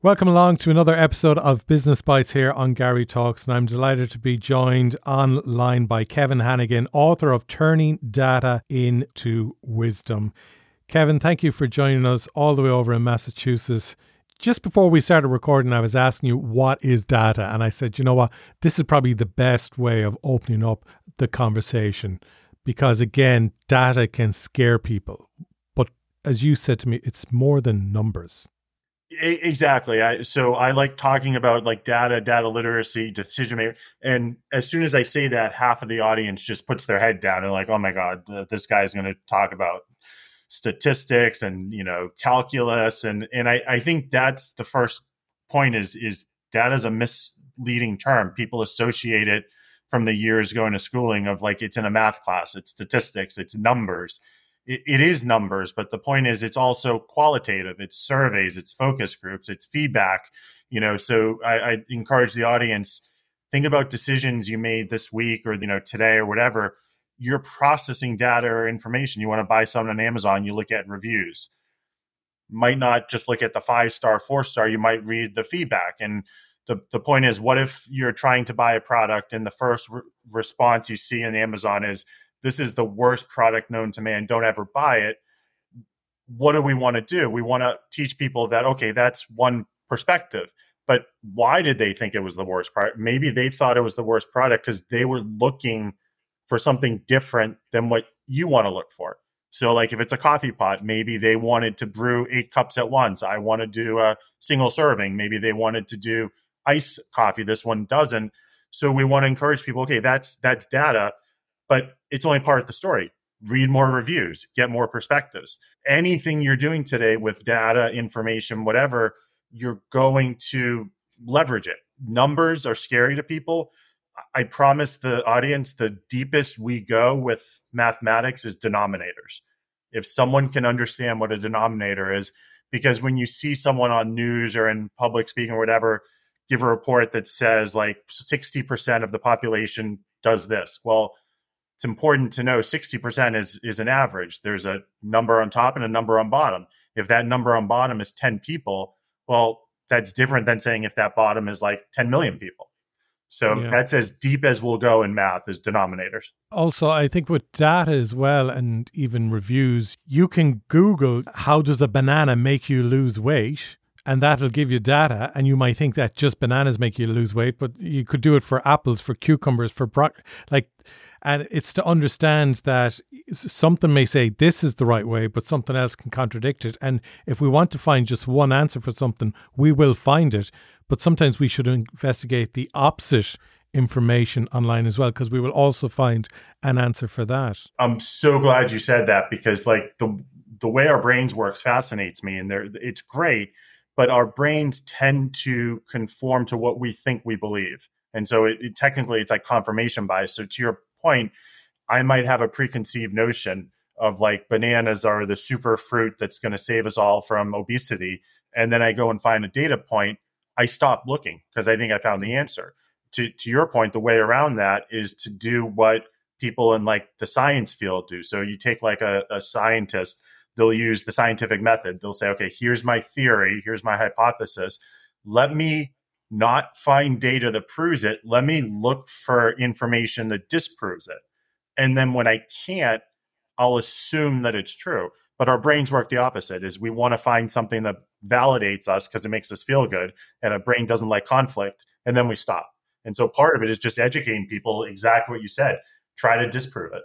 Welcome along to another episode of Business Bytes here on Garry Talks, and I'm delighted to be joined online by Kevin Hanegan, author of Turning Data into Wisdom. Kevin, thank you for joining us all the way over in Massachusetts. Just before we started recording, I was asking you what is data, and I said, you know what, this is probably the best way of opening up the conversation because, again, data can scare people. But as you said to me, it's more than numbers. Exactly. I, so I like talking about like data, data literacy, decision making. And as soon as I say that, half of the audience just puts their head down and like, oh my God, this guy's going to talk about statistics and, you know, calculus. And, and I, I think that's the first point is, is data is a misleading term. People associate it from the years going to schooling of like, it's in a math class, it's statistics, it's numbers it, it is numbers, but the point is it's also qualitative. It's surveys, it's focus groups, it's feedback. You know, so I, I encourage the audience think about decisions you made this week or you know today or whatever. You're processing data or information. You want to buy something on Amazon, you look at reviews. Might not just look at the five star, four star. You might read the feedback and the, the point is what if you're trying to buy a product and the first re- response you see on amazon is this is the worst product known to man. Don't ever buy it. What do we want to do? We want to teach people that, okay, that's one perspective. But why did they think it was the worst product? Maybe they thought it was the worst product because they were looking for something different than what you want to look for. So, like if it's a coffee pot, maybe they wanted to brew eight cups at once. I want to do a single serving. Maybe they wanted to do ice coffee. This one doesn't. So we want to encourage people. Okay, that's that's data but it's only part of the story. Read more reviews, get more perspectives. Anything you're doing today with data, information, whatever, you're going to leverage it. Numbers are scary to people. I promise the audience the deepest we go with mathematics is denominators. If someone can understand what a denominator is, because when you see someone on news or in public speaking or whatever give a report that says like 60% of the population does this, well, it's important to know 60% is is an average. There's a number on top and a number on bottom. If that number on bottom is 10 people, well, that's different than saying if that bottom is like 10 million people. So yeah. that's as deep as we'll go in math as denominators. Also, I think with data as well and even reviews, you can Google how does a banana make you lose weight? And that'll give you data, and you might think that just bananas make you lose weight, but you could do it for apples, for cucumbers, for broccoli. Like and it's to understand that something may say this is the right way, but something else can contradict it. And if we want to find just one answer for something, we will find it. But sometimes we should investigate the opposite information online as well, because we will also find an answer for that. I'm so glad you said that because, like, the the way our brains works fascinates me, and there it's great. But our brains tend to conform to what we think we believe. And so it, it, technically it's like confirmation bias. So to your point, I might have a preconceived notion of like bananas are the super fruit that's going to save us all from obesity. And then I go and find a data point. I stop looking because I think I found the answer. To, to your point, the way around that is to do what people in like the science field do. So you take like a, a scientist, they'll use the scientific method. They'll say, okay, here's my theory, here's my hypothesis. Let me not find data that proves it. Let me look for information that disproves it. And then when I can't, I'll assume that it's true. But our brains work the opposite is we want to find something that validates us because it makes us feel good. And a brain doesn't like conflict. And then we stop. And so part of it is just educating people exactly what you said. Try to disprove it.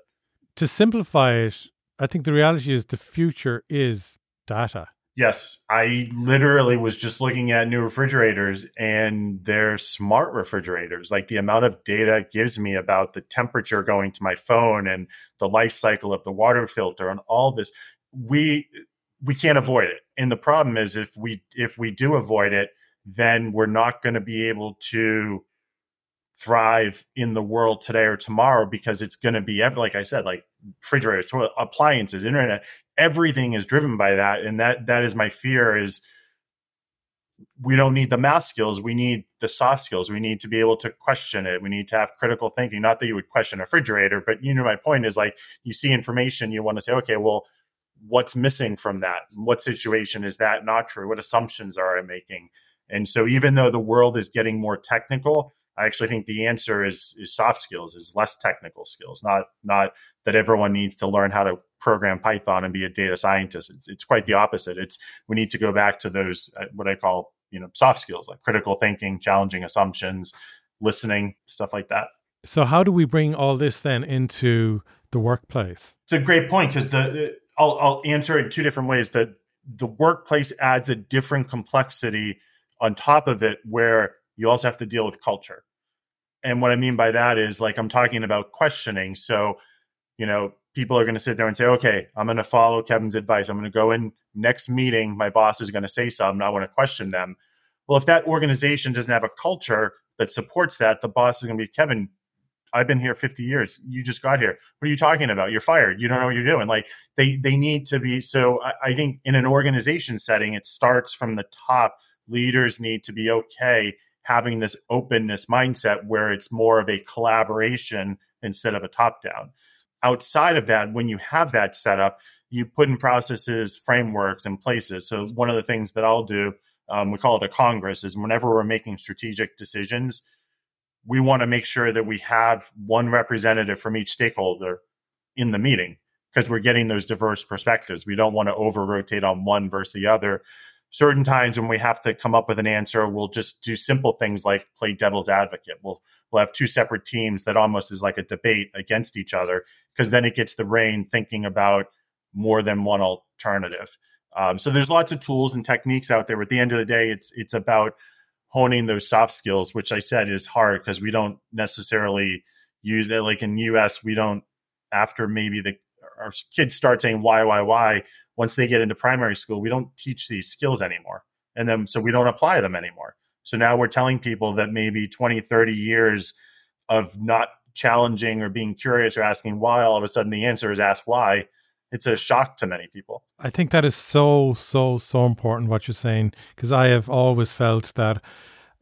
To simplify it, I think the reality is the future is data. Yes, I literally was just looking at new refrigerators and they're smart refrigerators. Like the amount of data it gives me about the temperature going to my phone and the life cycle of the water filter and all this. We we can't avoid it. And the problem is if we if we do avoid it, then we're not going to be able to thrive in the world today or tomorrow because it's going to be like I said, like refrigerators, appliances, internet, everything is driven by that and that that is my fear is we don't need the math skills we need the soft skills we need to be able to question it we need to have critical thinking not that you would question a refrigerator but you know my point is like you see information you want to say okay well what's missing from that? What situation is that not true? What assumptions are I making? And so, even though the world is getting more technical, I actually think the answer is is soft skills, is less technical skills. Not not that everyone needs to learn how to program Python and be a data scientist. It's, it's quite the opposite. It's we need to go back to those uh, what I call you know soft skills like critical thinking, challenging assumptions, listening, stuff like that. So, how do we bring all this then into the workplace? It's a great point because the I'll, I'll answer it two different ways. That the workplace adds a different complexity on top of it, where you also have to deal with culture. And what I mean by that is like I'm talking about questioning. So, you know, people are going to sit there and say, okay, I'm going to follow Kevin's advice. I'm going to go in next meeting. My boss is going to say something. I want to question them. Well, if that organization doesn't have a culture that supports that, the boss is going to be, Kevin, I've been here 50 years. You just got here. What are you talking about? You're fired. You don't know what you're doing. Like they, they need to be. So I, I think in an organization setting, it starts from the top. Leaders need to be okay having this openness mindset where it's more of a collaboration instead of a top down. Outside of that, when you have that set up, you put in processes, frameworks, and places. So one of the things that I'll do, um, we call it a congress, is whenever we're making strategic decisions, we want to make sure that we have one representative from each stakeholder in the meeting because we're getting those diverse perspectives. We don't want to over rotate on one versus the other. Certain times when we have to come up with an answer, we'll just do simple things like play devil's advocate. We'll we'll have two separate teams that almost is like a debate against each other because then it gets the brain thinking about more than one alternative. Um, so there's lots of tools and techniques out there. But at the end of the day, it's it's about honing those soft skills, which I said is hard because we don't necessarily use it. Like in US, we don't, after maybe the our kids start saying why, why, why, once they get into primary school, we don't teach these skills anymore. And then so we don't apply them anymore. So now we're telling people that maybe 20, 30 years of not challenging or being curious or asking why, all of a sudden the answer is ask why. It's a shock to many people. I think that is so, so, so important what you're saying, because I have always felt that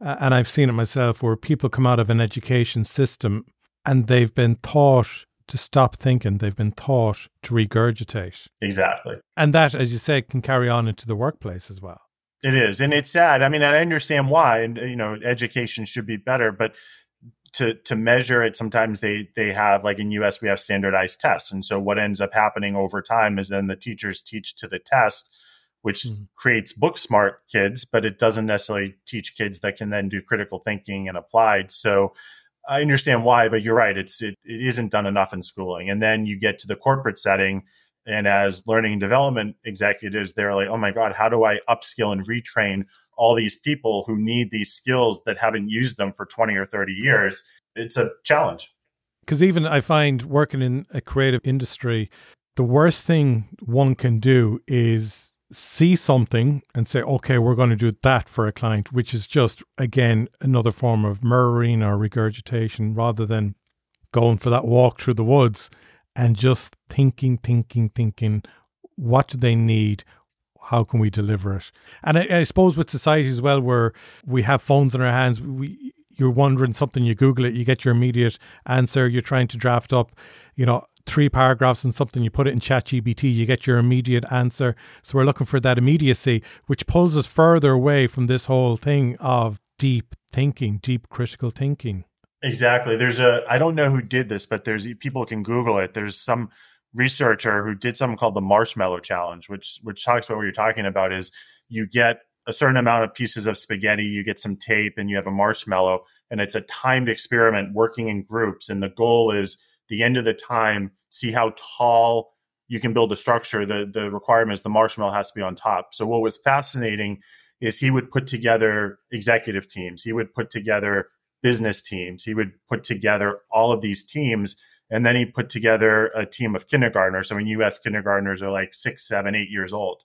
and I've seen it myself where people come out of an education system and they've been taught to stop thinking, they've been taught to regurgitate. Exactly. And that, as you say, can carry on into the workplace as well. It is. And it's sad. I mean, I understand why, and, you know, education should be better, but to to measure it sometimes they they have like in us we have standardized tests and so what ends up happening over time is then the teachers teach to the test which mm-hmm. creates book smart kids, but it doesn't necessarily teach kids that can then do critical thinking and applied. So I understand why, but you're right. It's it, it isn't done enough in schooling. And then you get to the corporate setting, and as learning and development executives, they're like, oh my god, how do I upskill and retrain all these people who need these skills that haven't used them for 20 or 30 years? It's a challenge. Because even I find working in a creative industry, the worst thing one can do is see something and say, okay, we're going to do that for a client, which is just, again, another form of mirroring or regurgitation rather than going for that walk through the woods and just thinking, thinking, thinking, what do they need? How can we deliver it? And I, I suppose with society as well, where we have phones in our hands, we, you're wondering something, you Google it, you get your immediate answer. You're trying to draft up, you know, three paragraphs and something, you put it in ChatGPT, you get your immediate answer. So we're looking for that immediacy, which pulls us further away from this whole thing of deep thinking, deep critical thinking. Exactly. There's a I don't know who did this, but there's people can Google it. There's some researcher who did something called the marshmallow challenge, which which talks about what you're talking about is you get a certain amount of pieces of spaghetti, you get some tape, and you have a marshmallow, and it's a timed experiment working in groups. And the goal is the end of the time, see how tall you can build a structure. The the requirement is the marshmallow has to be on top. So what was fascinating is he would put together executive teams. He would put together business teams. He would put together all of these teams. And then he put together a team of kindergartners. I mean, US, kindergartners are like six, seven, eight years old.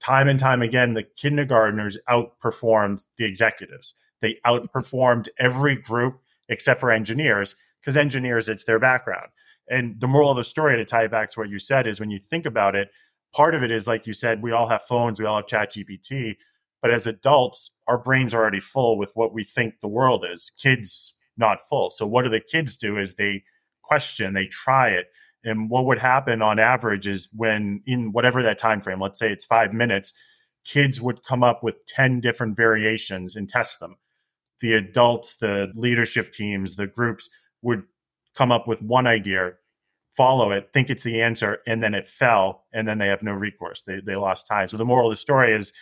Time and time again, the kindergartners outperformed the executives. They outperformed every group except for engineers because engineers, it's their background. And the moral of the story, to tie it back to what you said, is when you think about it, part of it is like you said, we all have phones, we all have Chat GPT, but as adults, our brains are already full with what we think the world is. Kids not full. So what do the kids do? Is they question, they try it, And what would happen on average is when in whatever that time frame, let's say it's five minutes, kids would come up with 10 different variations and test them. The adults, the leadership teams, the groups would come up with one idea, follow it, think it's the answer, and then it fell, and then they have no recourse. They, they lost time. So the moral of the story is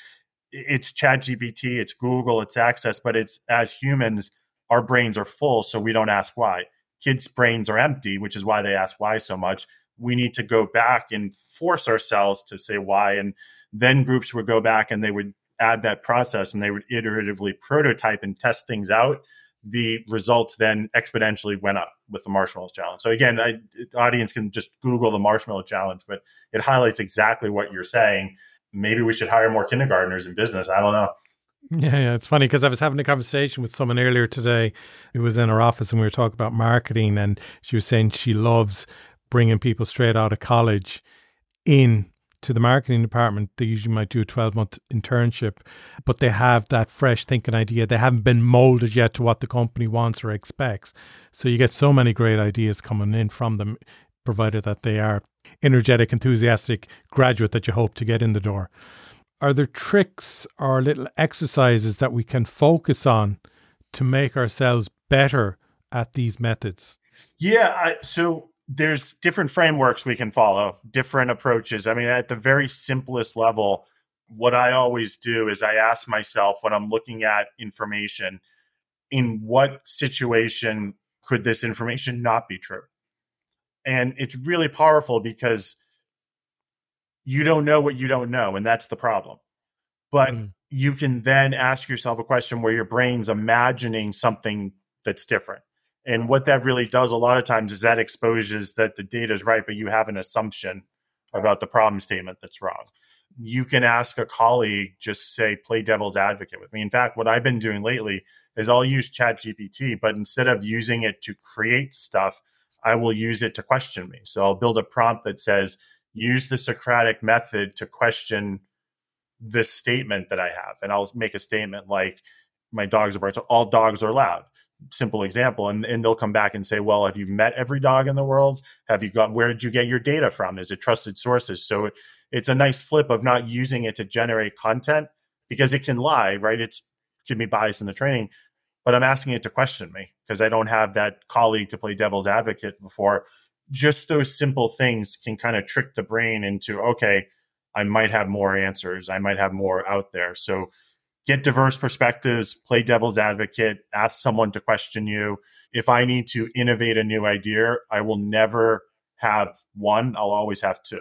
it's ChatGPT, it's Google, it's access, but it's as humans, our brains are full, so we don't ask why. Kids' brains are empty, which is why they ask why so much. We need to go back and force ourselves to say why. And then groups would go back and they would add that process and they would iteratively prototype and test things out the results then exponentially went up with the marshmallow challenge. So again, I, audience can just Google the marshmallow challenge, but it highlights exactly what you're saying. Maybe we should hire more kindergartners in business. I don't know. Yeah, yeah, it's funny because I was having a conversation with someone earlier today who was in our office and we were talking about marketing, and she was saying she loves bringing people straight out of college in to the marketing department, they usually might do a 12 month internship, but they have that fresh thinking idea. They haven't been molded yet to what the company wants or expects. So you get so many great ideas coming in from them, provided that they are energetic, enthusiastic graduate that you hope to get in the door. Are there tricks or little exercises that we can focus on to make ourselves better at these methods? Yeah. I, so there's different frameworks we can follow, different approaches. I mean, at the very simplest level, what I always do is I ask myself when I'm looking at information, in what situation could this information not be true? And it's really powerful because you don't know what you don't know, and that's the problem. But mm. you can then ask yourself a question where your brain's imagining something that's different. And what that really does a lot of times is that exposes that the data is right, but you have an assumption about the problem statement that's wrong. You can ask a colleague, just say, play devil's advocate with me. In fact, what I've been doing lately is I'll use ChatGPT, but instead of using it to create stuff, I will use it to question me. So I'll build a prompt that says, use the Socratic method to question this statement that I have. And I'll make a statement like, my dogs are barking. So all dogs are loud simple example and, and they'll come back and say well have you met every dog in the world? Have you got where did you get your data from? Is it trusted sources? So it, it's a nice flip of not using it to generate content because it can lie right? It's can be biased in the training but i'm asking it to question me because i don't have that colleague to play devil's advocate before. Just those simple things can kind of trick the brain into okay i might have more answers. I might have more out there. So get diverse perspectives, play devil's advocate, ask someone to question you. If I need to innovate a new idea, I will never have one, I'll always have two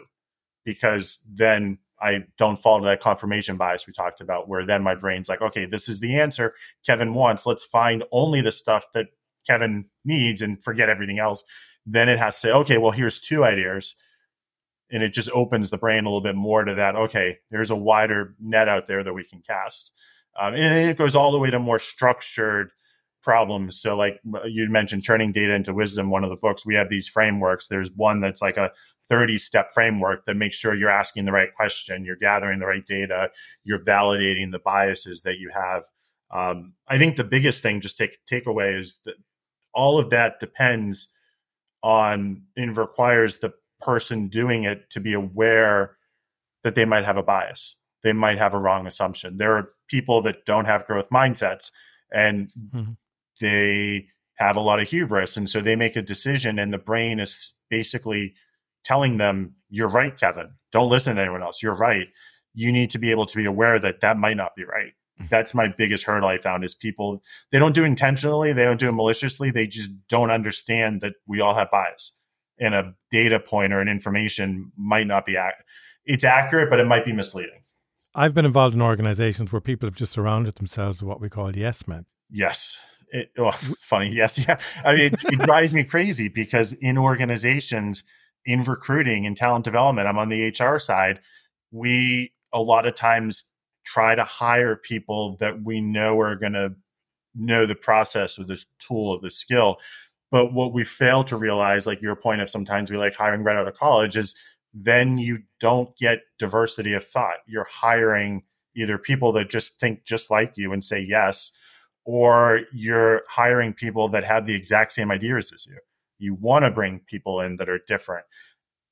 because then I don't fall to that confirmation bias we talked about, where then my brain's like, okay, this is the answer Kevin wants. Let's find only the stuff that Kevin needs and forget everything else. Then it has to say, okay, well, here's two ideas. And it just opens the brain a little bit more to that. Okay, there's a wider net out there that we can cast. Um, and it goes all the way to more structured problems. So, like you mentioned, turning data into wisdom, one of the books, we have these frameworks. There's one that's like a 30 step framework that makes sure you're asking the right question, you're gathering the right data, you're validating the biases that you have. Um, I think the biggest thing, just take takeaway, is that all of that depends on and requires the person doing it to be aware that they might have a bias they might have a wrong assumption. There are people that don't have growth mindsets and mm-hmm. they have a lot of hubris. And so they make a decision, and the brain is basically telling them, You're right, Kevin. Don't listen to anyone else. You're right. You need to be able to be aware that that might not be right. Mm-hmm. That's my biggest hurdle I found is people, they don't do intentionally, they don't do it maliciously. They just don't understand that we all have bias. And a data point or an information might not be, ac- it's accurate, but it might be misleading. I've been involved in organizations where people have just surrounded themselves with what we call yes men. Yes. It, oh, funny. Yes. Yeah. I mean, it, it drives me crazy because in organizations, in recruiting and talent development, I'm on the HR side. We a lot of times try to hire people that we know are going to know the process or the tool or the skill. But what we fail to realize, like your point of sometimes we like hiring right out of college, is then you don't get diversity of thought. You're hiring either people that just think just like you and say yes, or you're hiring people that have the exact same ideas as you. You want to bring people in that are different.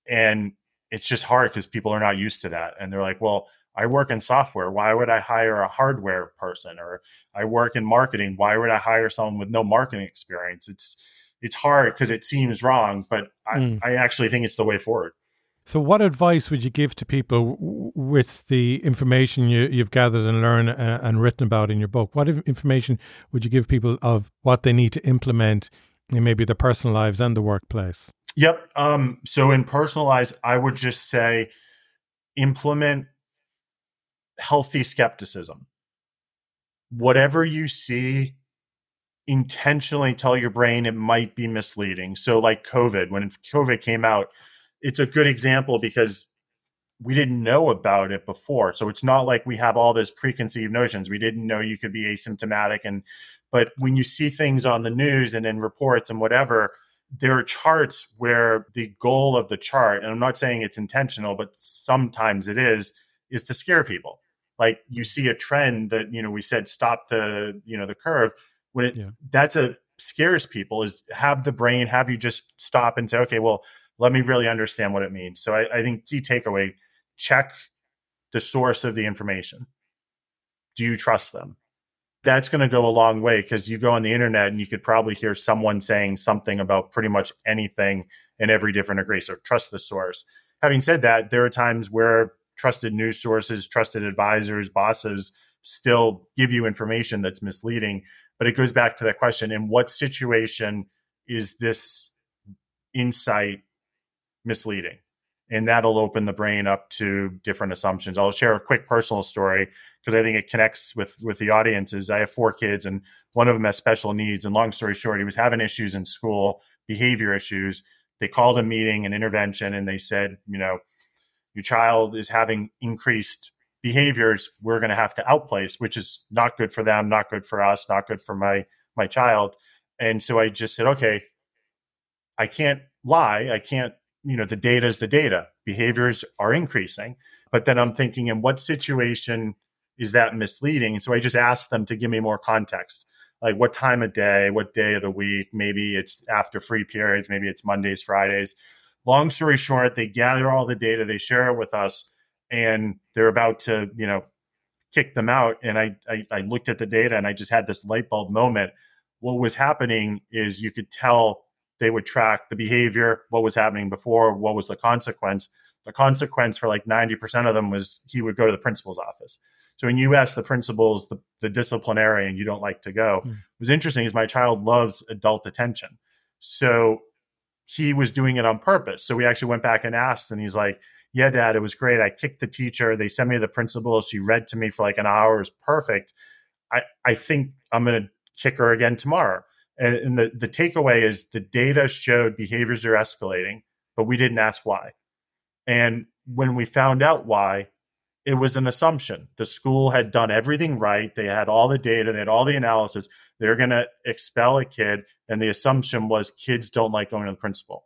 And it's just hard because people are not used to that. And they're like, well, I work in software. Why would I hire a hardware person? Or I work in marketing. Why would I hire someone with no marketing experience? It's it's hard because it seems wrong, but I, mm. I actually think it's the way forward. So, what advice would you give to people with the information you, have gathered and learned uh, and written about in your book? What information would you give people of what they need to implement in maybe their personal lives and the workplace? Yep. Um, so, in personal lives, I would just say implement healthy skepticism. Whatever you see, intentionally tell your brain it might be misleading. So, like COVID, when COVID came out, it's a good example because we didn't know about it before. So it's not like we have all this preconceived notions. We didn't know you could be asymptomatic. And, but when you see things on the news and in reports and whatever, there are charts where the goal of the chart, and I'm not saying it's intentional, but sometimes it is, is to scare people like you see a trend that you know we said stop the you know the curve when it, yeah. that's a scares people is have the brain have you just stop and say okay well let me really understand what it means so i, I think key takeaway check the source of the information do you trust them that's going to go a long way because you go on the internet and you could probably hear someone saying something about pretty much anything in every different degree so trust the source having said that there are times where trusted news sources, trusted advisors, bosses still give you information that's misleading. But it goes back to that question in what situation is this insight misleading? And that'll open the brain up to different assumptions. I'll share a quick personal story because I think it connects with with the audiences. I have four kids, and one of them has special needs. And long story short, he was having issues in school, behavior issues. They called a meeting, an intervention, and they said, you know, your child is having increased behaviors we're going to have to outplace which is not good for them not good for us not good for my my child. And so i just said okay i can't lie i can't you know the data is the data. Behaviors are increasing. But then i'm thinking in what situation is that misleading? And so i just asked them to give me more context like what time of day what day of the week? Maybe it's after free periods maybe it's mondays fridays. Long story short, they gather all the data, they share it with us, and they're about to, you know, kick them out. And I, I, I looked at the data and I just had this light bulb moment. What was happening is you could tell they would track the behavior, what was happening before, what was the consequence. The consequence for like 90% of them was he would go to the principal's office. So in US, the principals, the, the disciplinarian, you don't like to go. Mm. It was interesting is my child loves adult attention. So he was doing it on purpose. So we actually went back and asked, and he's like, Yeah, dad, it was great. I kicked the teacher. They sent me the principal. She read to me for like an hour. It was perfect. I, I think I'm going to kick her again tomorrow. And, and the, the takeaway is the data showed behaviors are escalating, but we didn't ask why. And when we found out why, it was an assumption. The school had done everything right. They had all the data, they had all the analysis. They're going to expel a kid, and the assumption was kids don't like going to the principal.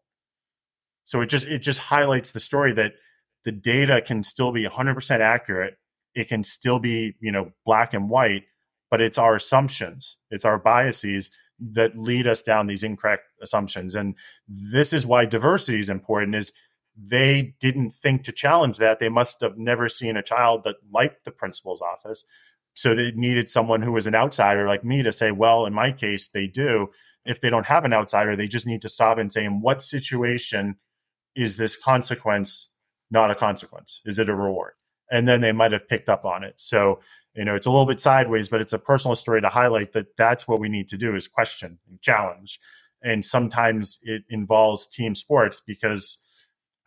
So it just it just highlights the story that the data can still be 100% accurate. It can still be, you know, black and white, but it's our assumptions, it's our biases that lead us down these incorrect assumptions. And this is why diversity is important is they didn't think to challenge that. They must have never seen a child that liked the principal's office. So they needed someone who was an outsider like me to say, well, in my case, they do. If they don't have an outsider, they just need to stop and say, in what situation is this consequence not a consequence? Is it a reward? And then they might have picked up on it. So, you know, it's a little bit sideways, but it's a personal story to highlight that that's what we need to do is question and challenge. And sometimes it involves team sports because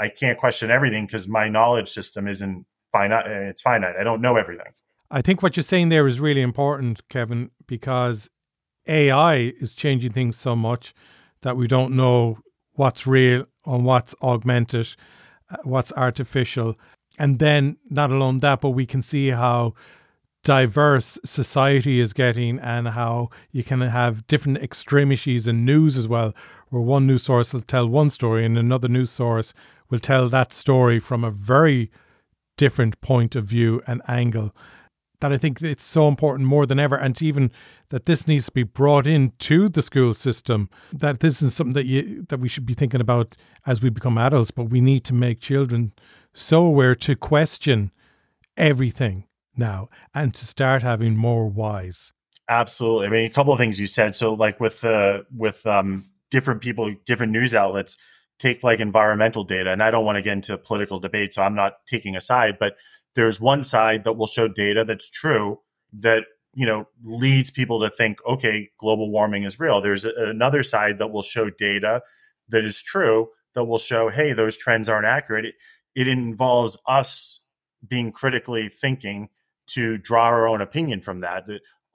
I can't question everything because my knowledge system isn't finite. Eh, it's finite. I don't know everything. I think what you're saying there is really important, Kevin, because AI is changing things so much that we don't know what's real and what's augmented, Uh, what's artificial. And then, not alone that, but we can see how diverse society is getting and how you can have different extremities in news as well, where one news source will tell one story and another news source will tell that story from a very different point of view and angle. That I think it's so important more than ever, and even that this needs to be brought into the school system. That this is something that you that we should be thinking about as we become adults, but we need to make children so aware to question everything now and to start having more whys. Absolutely. I mean, a couple of things you said. So, like with uh, with um, different people, different news outlets take like environmental data, and I don't want to get into political debate, so I'm not taking a side, but there's one side that will show data that's true that you know leads people to think okay global warming is real. There's a, another side that will show data that is true that will show hey those trends aren't accurate. It, it involves us being critically thinking to draw our own opinion from that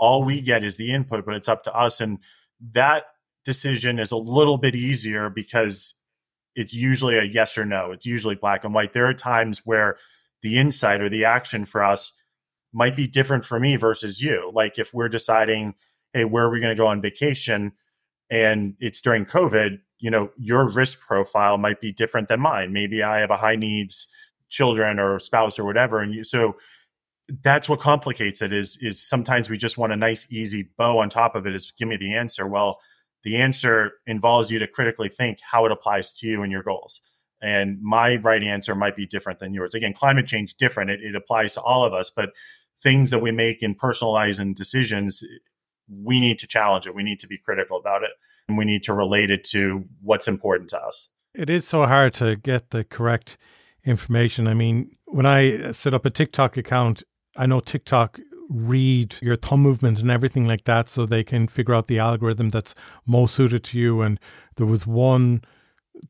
all we get is the input but it's up to us. And that decision is a little bit easier because it's usually a yes or no. It's usually black and white. There are times where the insight or the action for us might be different for me versus you. Like if we're deciding, hey, where are we going to go on vacation? And it's during COVID, you know, your risk profile might be different than mine. Maybe I have a high needs children or spouse or whatever. And you, so that's what complicates it is, is sometimes we just want a nice, easy bow on top of it is give me the answer. Well, the answer involves you to critically think how it applies to you and your goals and my right answer might be different than yours. Again, climate change different. It, it applies to all of us, but things that we make in personalizing decisions, we need to challenge it. We need to be critical about it, and we need to relate it to what's important to us. It is so hard to get the correct information. I mean, when I set up a TikTok account, I know TikTok read your thumb movement and everything like that so they can figure out the algorithm that's most suited to you and there was one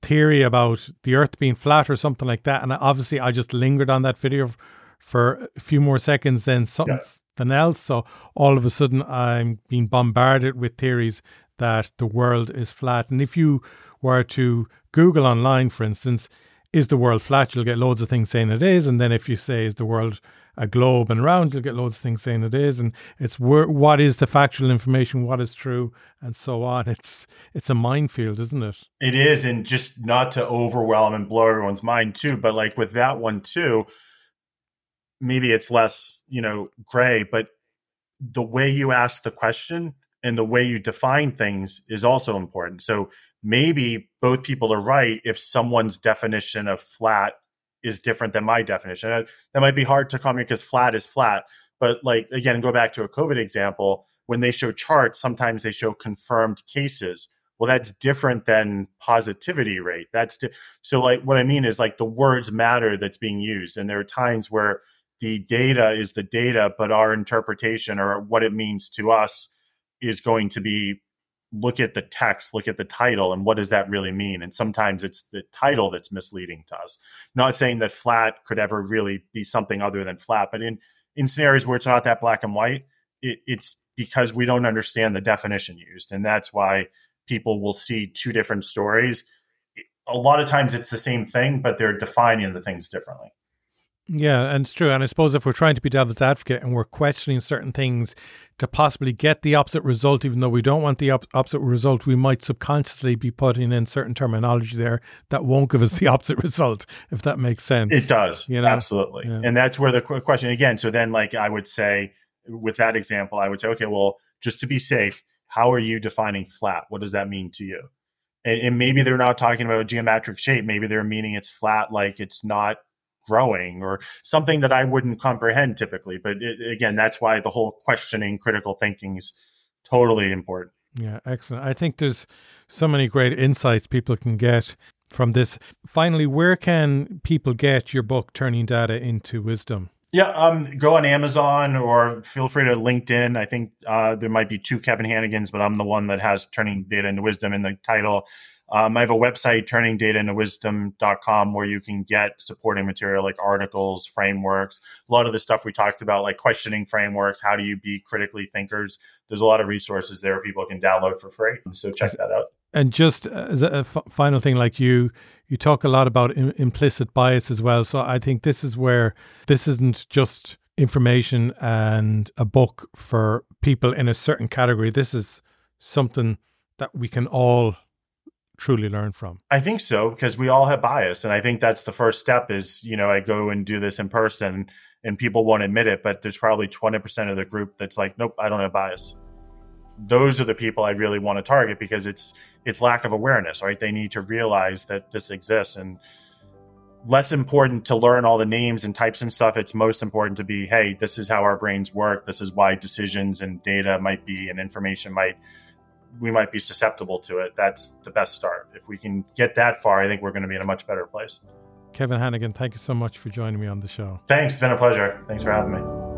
theory about the earth being flat or something like that. And obviously, I just lingered on that video for a few more seconds than something yes. else. So all of a sudden, I'm being bombarded with theories that the world is flat. And if you were to Google online, for instance, is the world flat? You'll get loads of things saying it is. And then if you say, is the world a globe and round, you'll get loads of things saying it is. And it's where, what is the factual information, what is true, and so on. It's it's a minefield, isn't it? It is, and just not to overwhelm and blow everyone's mind too. But like with that one too, maybe it's less you know gray, but the way you ask the question and the way you define things is also important. So maybe both people are right if someone's definition of flat is different than my definition. That might be hard to comment because flat is flat. But like again, go back to a COVID example. When they show charts, sometimes they show confirmed cases. Well, that's different than positivity rate. That's di- so like what I mean is like the words matter that's being used, and there are times where the data is the data, but our interpretation or what it means to us is going to be look at the text, look at the title, and what does that really mean? And sometimes it's the title that's misleading to us. Not saying that flat could ever really be something other than flat, but in in scenarios where it's not that black and white, it, it's because we don't understand the definition used, and that's why people will see two different stories. A lot of times it's the same thing, but they're defining the things differently. Yeah, and it's true. And I suppose if we're trying to be devil's advocate and we're questioning certain things to possibly get the opposite result, even though we don't want the op- opposite result, we might subconsciously be putting in certain terminology there that won't give us the opposite result, if that makes sense. It does. You know? Absolutely. Yeah. And that's where the question again. So then, like, I would say, with that example, I would say, okay, well, just to be safe, how are you defining flat? What does that mean to you? And, and maybe they're not talking about a geometric shape. Maybe they're meaning it's flat, like it's not growing or something that I wouldn't comprehend typically. But it, again, that's why the whole questioning, critical thinking is totally important. Yeah, excellent. I think there's so many great insights people can get from this. Finally, where can people get your book, Turning Data into Wisdom? Yeah, um, go on Amazon or feel free to LinkedIn. I think uh, there might be two Kevin Hanegans, but I'm the one that has Turning Data into Wisdom in the title. Um, I have a website, turningdataintowisdom.com, where you can get supporting material like articles, frameworks, a lot of the stuff we talked about, like questioning frameworks. How do you be critically thinkers? There's a lot of resources there people can download for free. So check that out. And just as a f- final thing, like you, you talk a lot about Im- implicit bias as well. So I think this is where this isn't just information and a book for people in a certain category. This is something that we can all truly learn from? I think so because we all have bias, and I think that's the first step. Is you know I go and do this in person, and people won't admit it, but there's probably 20% of the group that's like, nope, I don't have bias. Those are the people I really want to target because it's it's lack of awareness, right? They need to realize that this exists and less important to learn all the names and types and stuff. It's most important to be, hey, this is how our brains work. This is why decisions and data might be and information might we might be susceptible to it. That's the best start. If we can get that far, I think we're going to be in a much better place. Kevin Hanegan, thank you so much for joining me on the show. Thanks. It's been a pleasure. Thanks for having me.